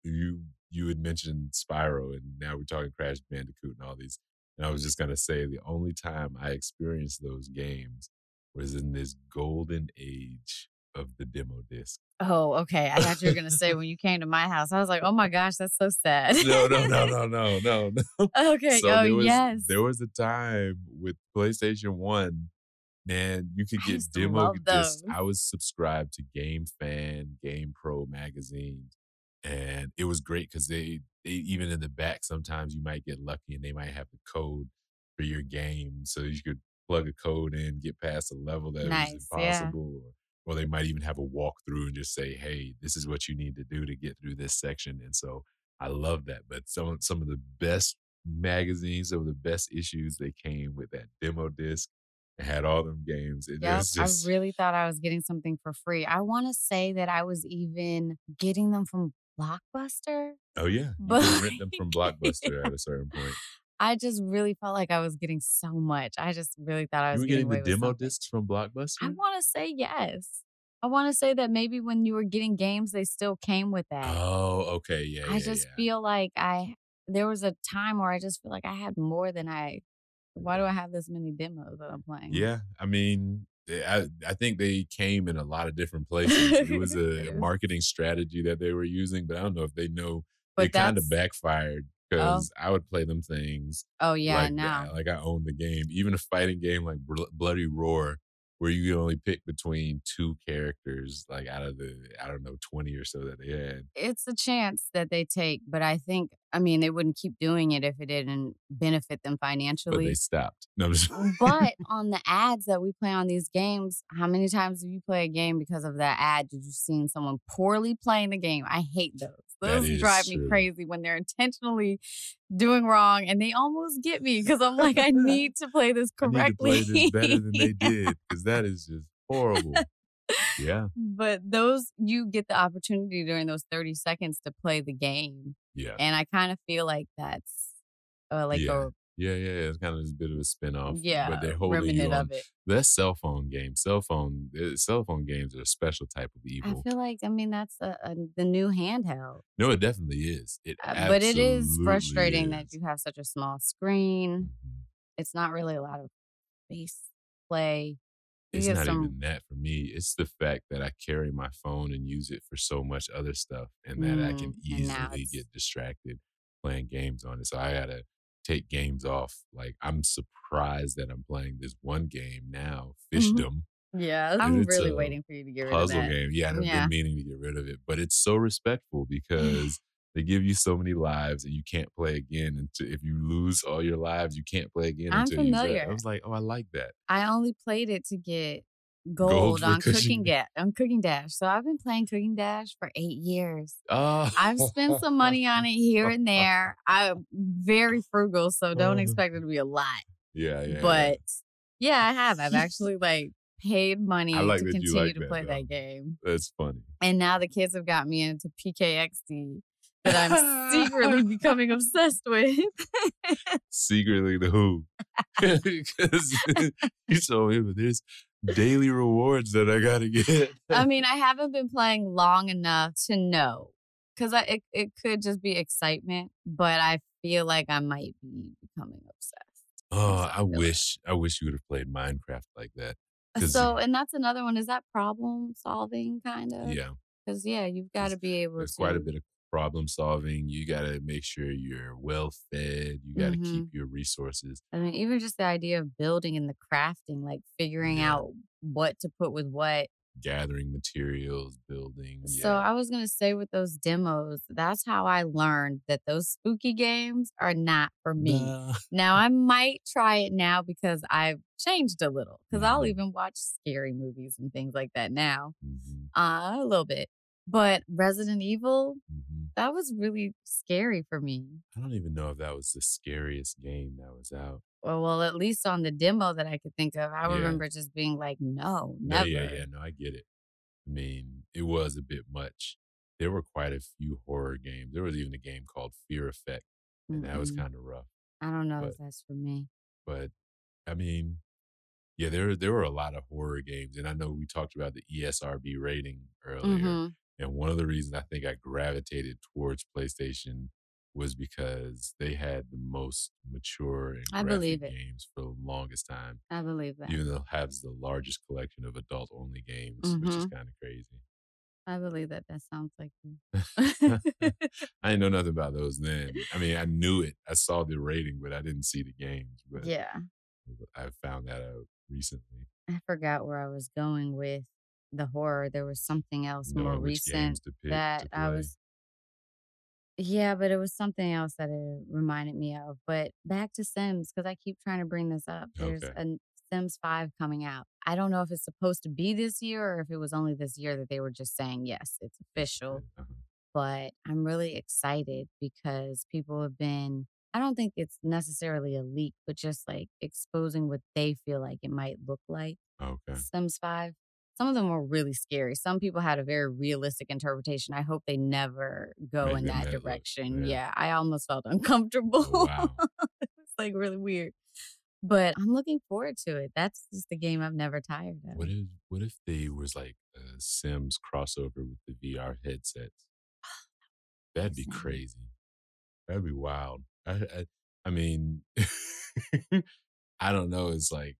you you had mentioned Spyro and now we're talking Crash Bandicoot and all these. And I was just gonna say the only time I experienced those games was in this golden age of the demo disc. Oh, okay. I thought you were gonna say when you came to my house. I was like, oh my gosh, that's so sad. No, no, no, (laughs) no, no, no, no. okay. So oh there was, yes. There was a time with PlayStation One, man, you could get demo discs. I was subscribed to Game Fan, GamePro magazines, and it was great because they, they even in the back sometimes you might get lucky and they might have the code for your game, so you could plug a code in, get past a level that Nice, was impossible. Or, or they might even have a walkthrough and just say, "Hey, this is what you need to do to get through this section." And so I love that. But some some of the best magazines, some of the best issues, they came with that demo disc and had all them games. It Yep, just I really thought I was getting something for free. I want to say that I was even getting them from Blockbuster. oh yeah, you But rent them from Blockbuster at a certain (laughs) point. I just really felt like I was getting so much. I just really thought I was getting getting the demo discs from Blockbuster. I want to say yes. I want to say that maybe when you were getting games, they still came with that. oh, okay, yeah, I yeah, just yeah. feel like I there was a time where I just feel like I had more than I. Why do I have this many demos that I'm playing? Yeah, I mean, eh, I I think they came in a lot of different places. it was (laughs) a marketing strategy that they were using, but I don't know if they know but it kind of backfired Oh. because I would play them things Oh yeah, like now like I owned the game. Even a fighting game like Bloody Roar where you can only pick between two characters, like out of the I don't know twenty or so that they had. It's a chance that they take, but I think I mean they wouldn't keep doing it if it didn't benefit them But financially. they stopped. No, (laughs) But on the ads that we play on these games, how many times have you play a game because of that ad? Did you seen someone poorly playing the game? I hate those. Those drive me crazy when they're intentionally doing wrong and they almost get me because I'm like, (laughs) I need to play this I correctly. play this better than they (laughs) did because that is just horrible. Yeah, but those, you get the opportunity during those 30 seconds to play the game. yeah, And I kind of feel like that's uh, like Yeah. a, yeah, yeah. It's kind of just a bit of a spin off. yeah, but they're holding you remnant on. of it. That's cell phone game. Cell phone, uh, cell phone games are a special type of evil. I feel like, I mean, that's a, a, the new handheld. No, it definitely is. It Uh, but it is frustrating that you have such a small screen. Mhm. It's not really a lot of face play. You It's not some- even that for me. It's the fact that I carry my phone and use it for so much other stuff, and that I can Mm, easily get distracted playing games on it. So I gotta take games off. Like I'm surprised that I'm playing this one game now, Mhm. Fishdom Yeah, I'm really waiting for you to get rid of that. Puzzle game. Yeah, and I've Yeah. been meaning to get rid of it, but it's so respectful (laughs) because they give you so many lives and you can't play again until if you lose all your lives, you can't play again I'm until you. familiar. I was like, oh, I like that. I only played it to get Gold gold, on Cooking- Cooking Ga- on Cooking Dash. So I've been playing Cooking Dash for eight years. Oh, I've spent some (laughs) money on it here and there. I'm very frugal, so don't uh-huh. expect it to be a lot. Yeah, yeah. yeah. but yeah, I have. I've (laughs) actually like paid money like to continue like to that, play though. that game. That's funny. And now the kids have got me into PKXD that I'm secretly (laughs) becoming obsessed with. Secretly the who. Because you told me, but there's daily rewards that I gotta get. I (laughs) mean, I haven't been playing long enough to know because it, it could just be excitement, but I feel like I might be becoming obsessed. oh, I I wish I wish you would have played Minecraft like that. Uh, so, and that's another one. Is that problem solving kind of? Yeah. Because, yeah, you've got to be able There's to. quite a bit of problem solving. You gotta make sure you're well fed. You gotta Mhm. keep your resources. I mean, even just the idea of building and the crafting, like figuring Yeah. out what to put with what. Gathering materials, building. So yeah. I was gonna say with those demos, that's how I learned that those spooky games are not for me. (laughs) Now I might try it now because I've changed a little. Because I'll Mhm. even watch scary movies and things like that now, Mhm, uh, a little bit. But Resident Evil, mhm. that was really scary for me. I don't even know if that was the scariest game that was out. Well, well, at least on the demo that I could think of, I Yeah. remember just being like, no, No, never. yeah, yeah, no, I get it. I mean, it was a bit much. There were quite a few horror games. There was even a game called Fear Effect, and that was kind of rough. I don't know but- if that's for me. But I mean, yeah, there there were a lot of horror games, and I know we talked about the ESRB rating earlier. Mhm. And one of the reasons I think I gravitated towards PlayStation was because they had the most mature and I believe it. games for the longest time. I believe that. Even though it has the largest collection of adult only games, which is Mhm. kind of crazy. I believe that. That sounds like you. (laughs) (laughs) I didn't know nothing about those then. I mean, I knew it. I saw the rating, but I didn't see the games. But yeah. I found that out recently. I forgot where I was going with the horror. There was something else more recent games to pick that I was. Yeah, but it was something else that it reminded me of. But back to Sims, because I keep trying to bring this up. There's Okay. a Sims 5 coming out. I don't know if it's supposed to be this year or if it was only this year that they were just saying, yes, it's official. Uh-huh. But I'm really excited because people have been, I don't think it's necessarily a leak, but just like exposing what they feel like it might look like. Okay. Sims 5. Some of them were really scary. Some people had a very realistic interpretation. I hope they never go Make in that direction. yeah. Yeah. I almost felt (laughs) oh, uncomfortable. Oh, wow. it's like really weird. But I'm looking forward to it. That's just a game I've never tired of. What if what if they was like a Sims crossover with the VR headsets? (gasps) That'd be crazy. That'd be wild. I I, I mean, (laughs) I don't know. It's like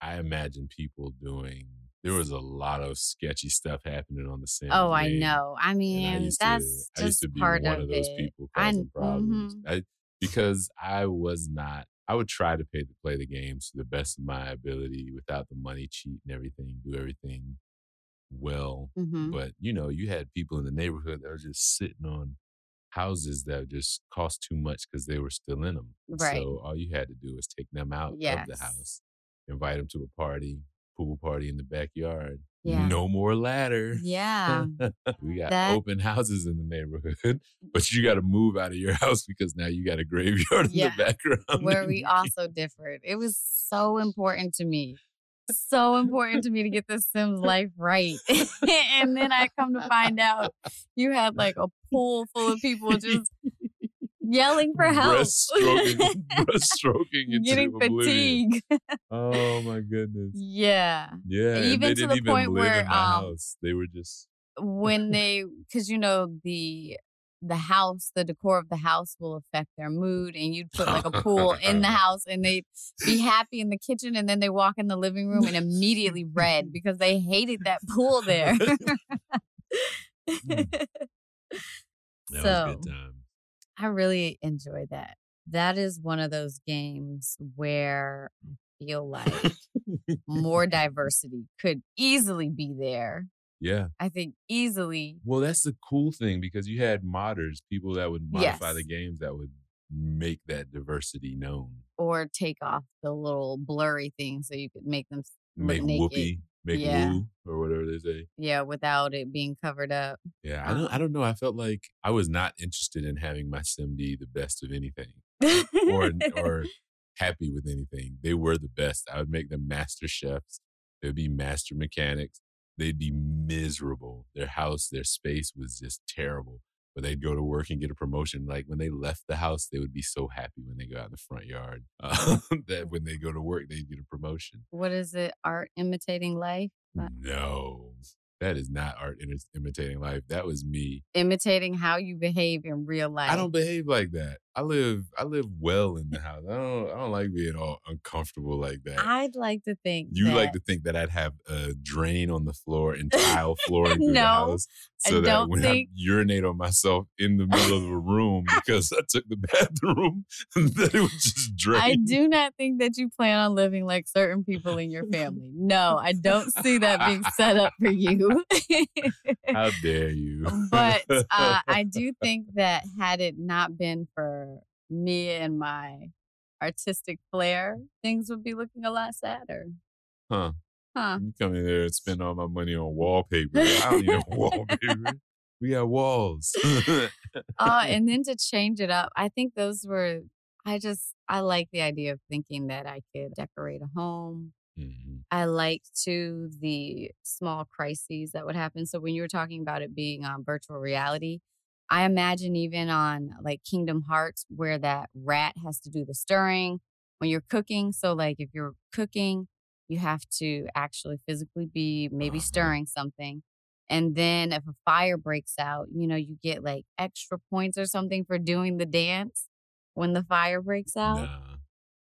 I imagine people doing. There was a lot of sketchy stuff happening on the Sims. Oh, I know. I mean, used that's to, I just part one of, of those it. people I causing kn- problems. mhm. I, because I was not I would try to pay to play the games to the best of my ability without the money, cheat and everything, do everything well. Mhm. But you know, you had people in the neighborhood that were just sitting on houses that just cost too much because they were still in them. Right. So all you had to do was take them out of the house, invite them to a party, pool party in the backyard. Yeah. No more ladder. Yeah. (laughs) we got That- open houses in the neighborhood, mm. but you got to move out of your (laughs) house because now you got a graveyard in the background. Where we (laughs) also differed. It was so important to me. So important to me to get the Sims life right. and then I come to find out you had like a pool full of people just yelling for help. Breaststroking, (laughs) breaststroking into Getting fatigue. Oh my (laughs) goodness. yeah. Yeah, Even to the even point where, um. They were just when they because you know the the house the decor of the house will affect their mood and you'd put like a pool in the (laughs) house and they'd be happy in the kitchen and then they walk in the living room and immediately red because they hated that pool there that so was good time. I really enjoy that that is one of those games where i feel like more (laughs) diversity could easily be there Yeah. i think easily Well, that's the cool thing because you had modders, people that would modify the games that would make that diversity known. or take off the little blurry things so you could make them Make naked. whoopee, make Yeah. woo, or whatever they say. Yeah, without it being covered up. Yeah, I don't. I Um, don't know. I felt like I was not interested in having my sim be the best of anything, (laughs) or or happy with anything. They were the best. I would make them master chefs. They'd be master mechanics. They'd be miserable. Their house, their space was just terrible. But they'd go to work and get a promotion. Like when they left the house, they would be so happy when they go out in the front yard. Uh, (laughs) that when they go to work, they'd get a promotion. what is it? Art imitating life? No, that is not art imitating life. That was me Imitating how you behave in real life. I don't behave like that. I live I live well in the house. I don't I don't like being all uncomfortable like that. I'd like to think you like that- to think that I'd have a drain on the floor and (laughs) tile flooring through the No, house I so that don't when think- I urinate on myself in the middle of a (laughs) room because I took the (laughs) bathroom, that it would just drain. I do not think that you plan on living like certain people in your family. No, I don't see that being set up for you. How dare you? but uh, I do think that had it not been for me and my artistic flair, things would be looking a lot sadder. huh. Huh. You come in there and spend all my money on wallpaper. I don't need (laughs) wallpaper. We got walls. uh, (laughs) and then to change it up, I think those were, I just, I like the idea of thinking that I could decorate a home. Mhm. I like to the small crises that would happen. So when you were talking about it being on virtual reality, I imagine even on like Kingdom Hearts where that rat has to do the stirring when you're cooking. So like if you're cooking, you have to actually physically be maybe Uh-huh. stirring something. And then if a fire breaks out, you know, you get like extra points or something for doing the dance when the fire breaks out. Nah.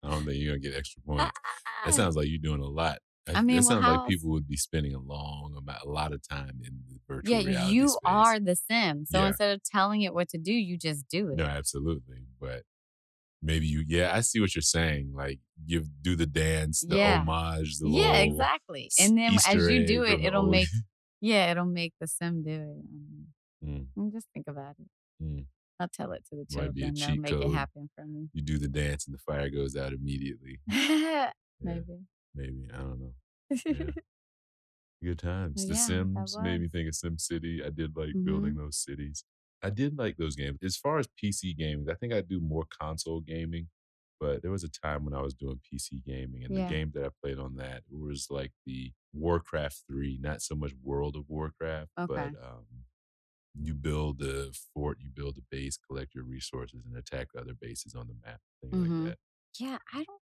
I don't think you're gonna get extra points. Ah, That sounds like you're doing a lot. I mean, it sounds how like people would be spending a long amount, a lot of time in the virtual Yeah, reality you space. are the sim. So Yeah. instead of telling it what to do, you just do it. No, absolutely. But maybe you, yeah, I see what you're saying. Like, give do the dance, the Yeah. homage, the yeah, exactly. And then as you do it, it'll old- make (laughs) yeah, it'll make the sim do it. Mhm. Mm. And Just think about it. Mm. I'll tell it to the children. They'll make code. it happen for me. you do the dance and the fire goes out immediately. (laughs) Maybe. Maybe I don't know. Yeah. (laughs) Good times. The Yeah, Sims made me think of Sim City. I did like Mhm. building those cities. I did like those games. As far as PC gaming, I think I do more console gaming. But there was a time when I was doing PC gaming, and Yeah. the game that I played on that was like the Warcraft three, not so much World of Warcraft, Okay. but um, you build a fort, you build a base, collect your resources, and attack other bases on the map, things Mhm. like that. Yeah, I don't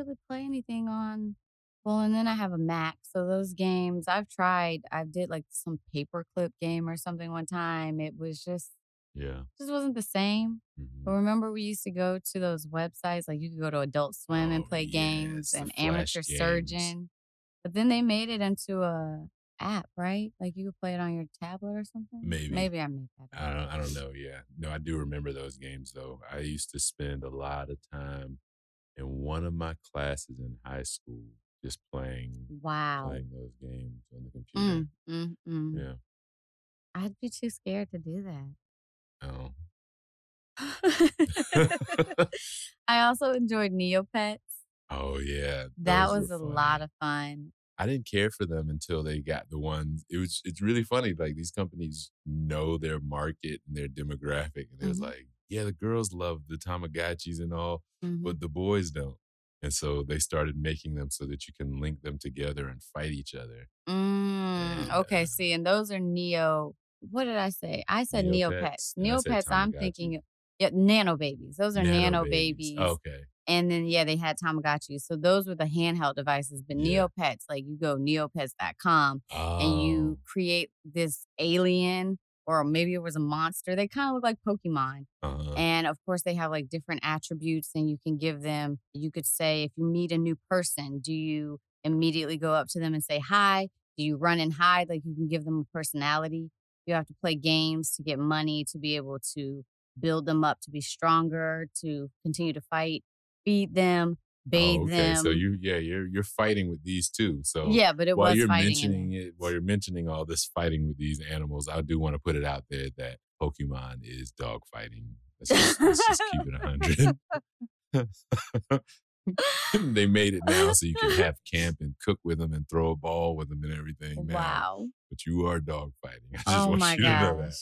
really play anything on. Well, and then I have a Mac, so those games I've tried. I did like some paperclip game or something one time. It was just Yeah. just wasn't the same. Mhm. But remember, we used to go to those websites, like you could go to Adult Swim and Oh, play games yes, the and Amateur games. Surgeon. But then they made it into a app, right? Like, you could play it on your tablet or something? Maybe. Maybe I made that I don't I don't know, yeah. No, I do remember those games, though. I used to spend a lot of time in one of my classes in high school just playing Wow. playing those games on the computer. Mm, mm, mm. Yeah. I'd be too scared to do that. Oh. (laughs) (laughs) I also enjoyed Neopets. Oh, yeah. That was a lot of fun. I didn't care for them until they got the ones it was it's really funny, like, these companies know their market and their demographic, and it was Mhm. like, "Yeah, the girls love the Tamagotchis and all, Mhm. but the boys don't." And so they started making them so that you can link them together and fight each other. Mm, And, okay, uh see, and those are Neo what did I say? I said Neopets. Neopets, Neopets, I'm thinking yeah, Nano Babies. Those are Nano Nano Babies. Babies. Okay. And then, yeah, they had Tamagotchis. So those were the handheld devices, but Yeah. Neopets, like, you go neopets.com and you Oh. create this alien or maybe it was a monster. They kinda look like Pokemon. Uh-huh. And, of course, they have, like, different attributes, and you can give them you could say if you meet a new person, do you immediately go up to them and say, "Hi"? Do you run and hide? Like, you can give them a personality. You have to play games to get money to be able to build them up to be stronger, to continue to fight, feed them, Oh, bathe Oh, okay, them. so you yeah, you're you're fighting with these too, so Yeah, but it while was you're fighting mentioning it while you're mentioning all this fighting with these animals, I do wanna put it out there that Pokemon is dog fighting. Let's just let's just keep it 100. (laughs) (laughs) They made it now so you can (laughs) have camp and cook with them and throw a ball with them and everything now, Wow. but you are dog fighting. I just Oh want my you to know that.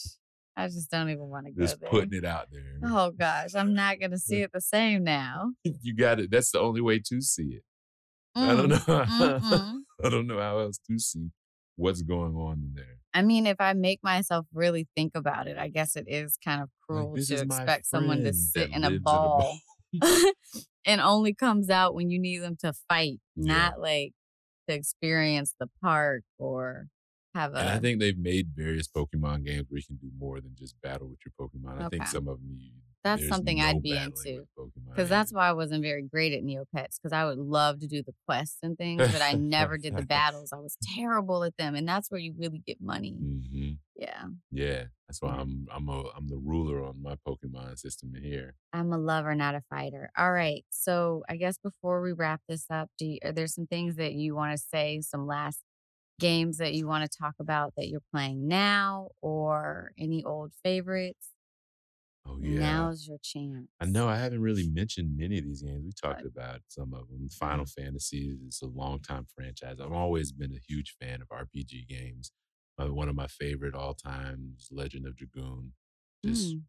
I just don't even wanna go Just there. putting it out there. Oh gosh, I'm not gonna (laughs) see it the same now. (laughs) You got it. That's the only way to see it. I don't Mm, know. (laughs) mm-mm. I don't know how else to see what's going on in there. I mean, if I make myself really think about it, I guess it is kind of cruel "This to expect someone to sit in a lives in a ball and only comes out when you need them to fight, Yeah. not, like, to experience the park or have And I a think they've made various Pokemon games where you can do more than just battle with your Pokemon. I think some of them you That's something no I'd be into. because that's why I wasn't very great at Neopets because I would love to do the quests and things, but I never did the (laughs) battles. I was terrible at them, and that's where you really get money. Mhm. Yeah. Yeah. That's why I'm I'm a I'm the ruler on my Pokemon system in here. I'm a lover, not a fighter. Alright, so I guess before we wrap this up, do y are there some things that you wanna say, some last games that you wanna talk about that you're playing now or any old favorites? Oh, yeah. Now's your chance. I know I haven't really mentioned many of these games. We talked Good. about some of them. Final Fantasy is a longtime franchise. I've always been a huge fan of RPG games. Uh, one of my favorite all time is Legend of Dragoon. Just Mm.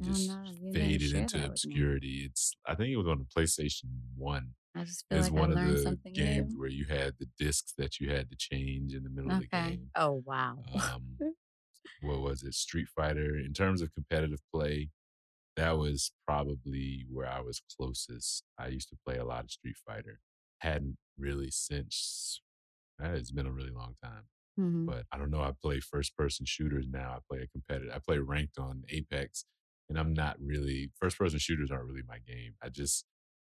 Just no, faded into that with me. obscurity. It's I think it was on the PlayStation 1. I just feel like I one of learned the something games new. where you had the discs that you had to change in the middle of the game. Oh, wow. Um, (laughs) what was it? Street Fighter. In terms of competitive play, that was probably where I was closest. I used to play a lot of Street Fighter. Hadn't really since uh, it's been a really long time. Mhm. But I don't know, I play first person shooters now. I play a competitive I play ranked on Apex, and I'm not really first person shooters aren't really my game. I just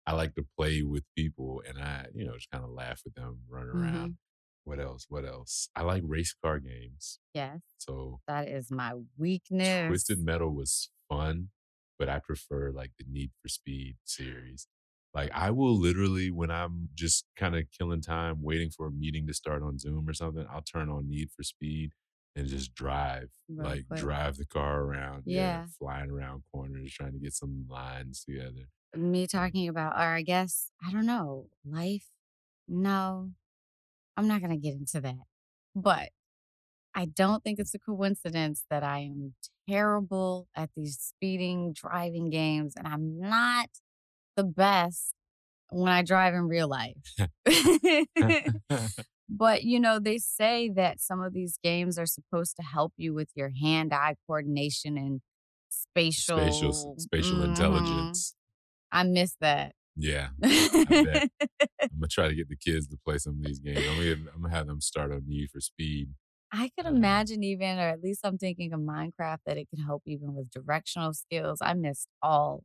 I like to play with people and I, you know, just kinda laugh with them, run around. Mhm. What else? What else? I like race car games. Yes. So That is my weakness. Twisted Metal was fun, but I prefer, like, the Need for Speed series. Like, I will literally, when I'm just kinda killing time waiting for a meeting to start on Zoom or something, I'll turn on Need for Speed and just drive, Real like, quick. drive the car around, Yeah. flying around corners, trying to get some lines together. Me talking about or I guess, I don't know, life? No. I'm not gonna get into that. But I don't think it's a coincidence that I am terrible at these speeding, driving games, and I'm not the best when I drive in real life. (laughs) (laughs) But, you know, they say that some of these games are supposed to help you with your hand-eye coordination and spatial Spatial spatial Mhm. intelligence. I miss that. Yeah. (laughs) I bet. (laughs) Imma try to get the kids to play some of these games. I'm gonna have them start on Need for Speed. I could Uh imagine even or at least I'm thinking of Minecraft that it could help even with directional skills. I missed all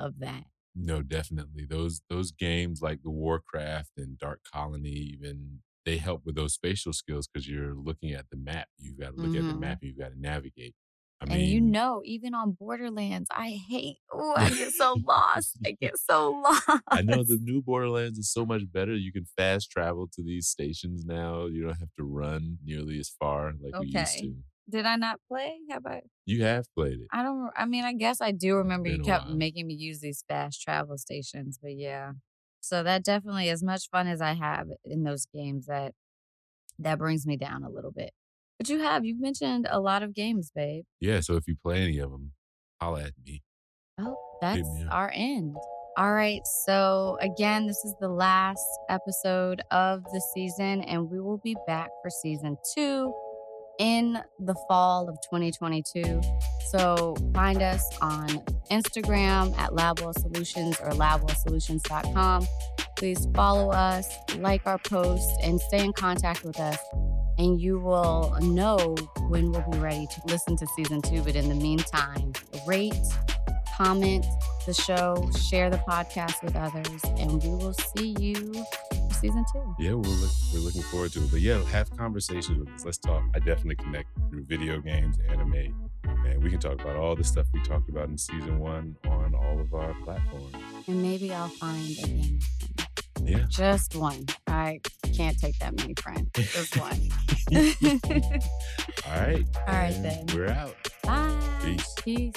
of that. No, definitely. Those those games like the Warcraft and Dark Colony, even they help with those spatial skills because you're looking at the map. You've got to look at the Mhm. map. You've got to navigate. I And you know, even on Borderlands, I hate oh, I get so (laughs) lost. I get so lost. I know the new Borderlands is so much better. You can fast travel to these stations now. You don't have to run nearly as far like we used Okay. to. Did I not play? Have I? You have played it. I don't. I mean, I guess I do remember you kept while. making me use these fast travel stations, but yeah. So that definitely, as much fun as I have in those games, that that brings me down a little bit. But you have you've mentioned a lot of games, babe. Yeah, so if you play any of them, holla at me. Oh, that's our end. All right. So, again, this is the last episode of the season, and we will be back for season two in the fall of 2022. So, find us on Instagram at Labwell Solutions or labwellsolutions.com. Please follow us, like our posts, and stay in contact with us. And you will know when we'll be ready to listen to season two. But in the meantime, rate, comment the show, share the podcast with others, and we will see you season two. Yeah, we're, look, we're looking forward to it. But yeah, have conversations with us. Let's talk. I definitely connect through video games, anime, and we can talk about all the stuff we talked about in season one on all of our platforms. And maybe I'll find a game. Yeah. Just one. I can't take that many friends. Just (laughs) one. All right. (laughs) All right, then. We're out. Bye. Peace. Peace.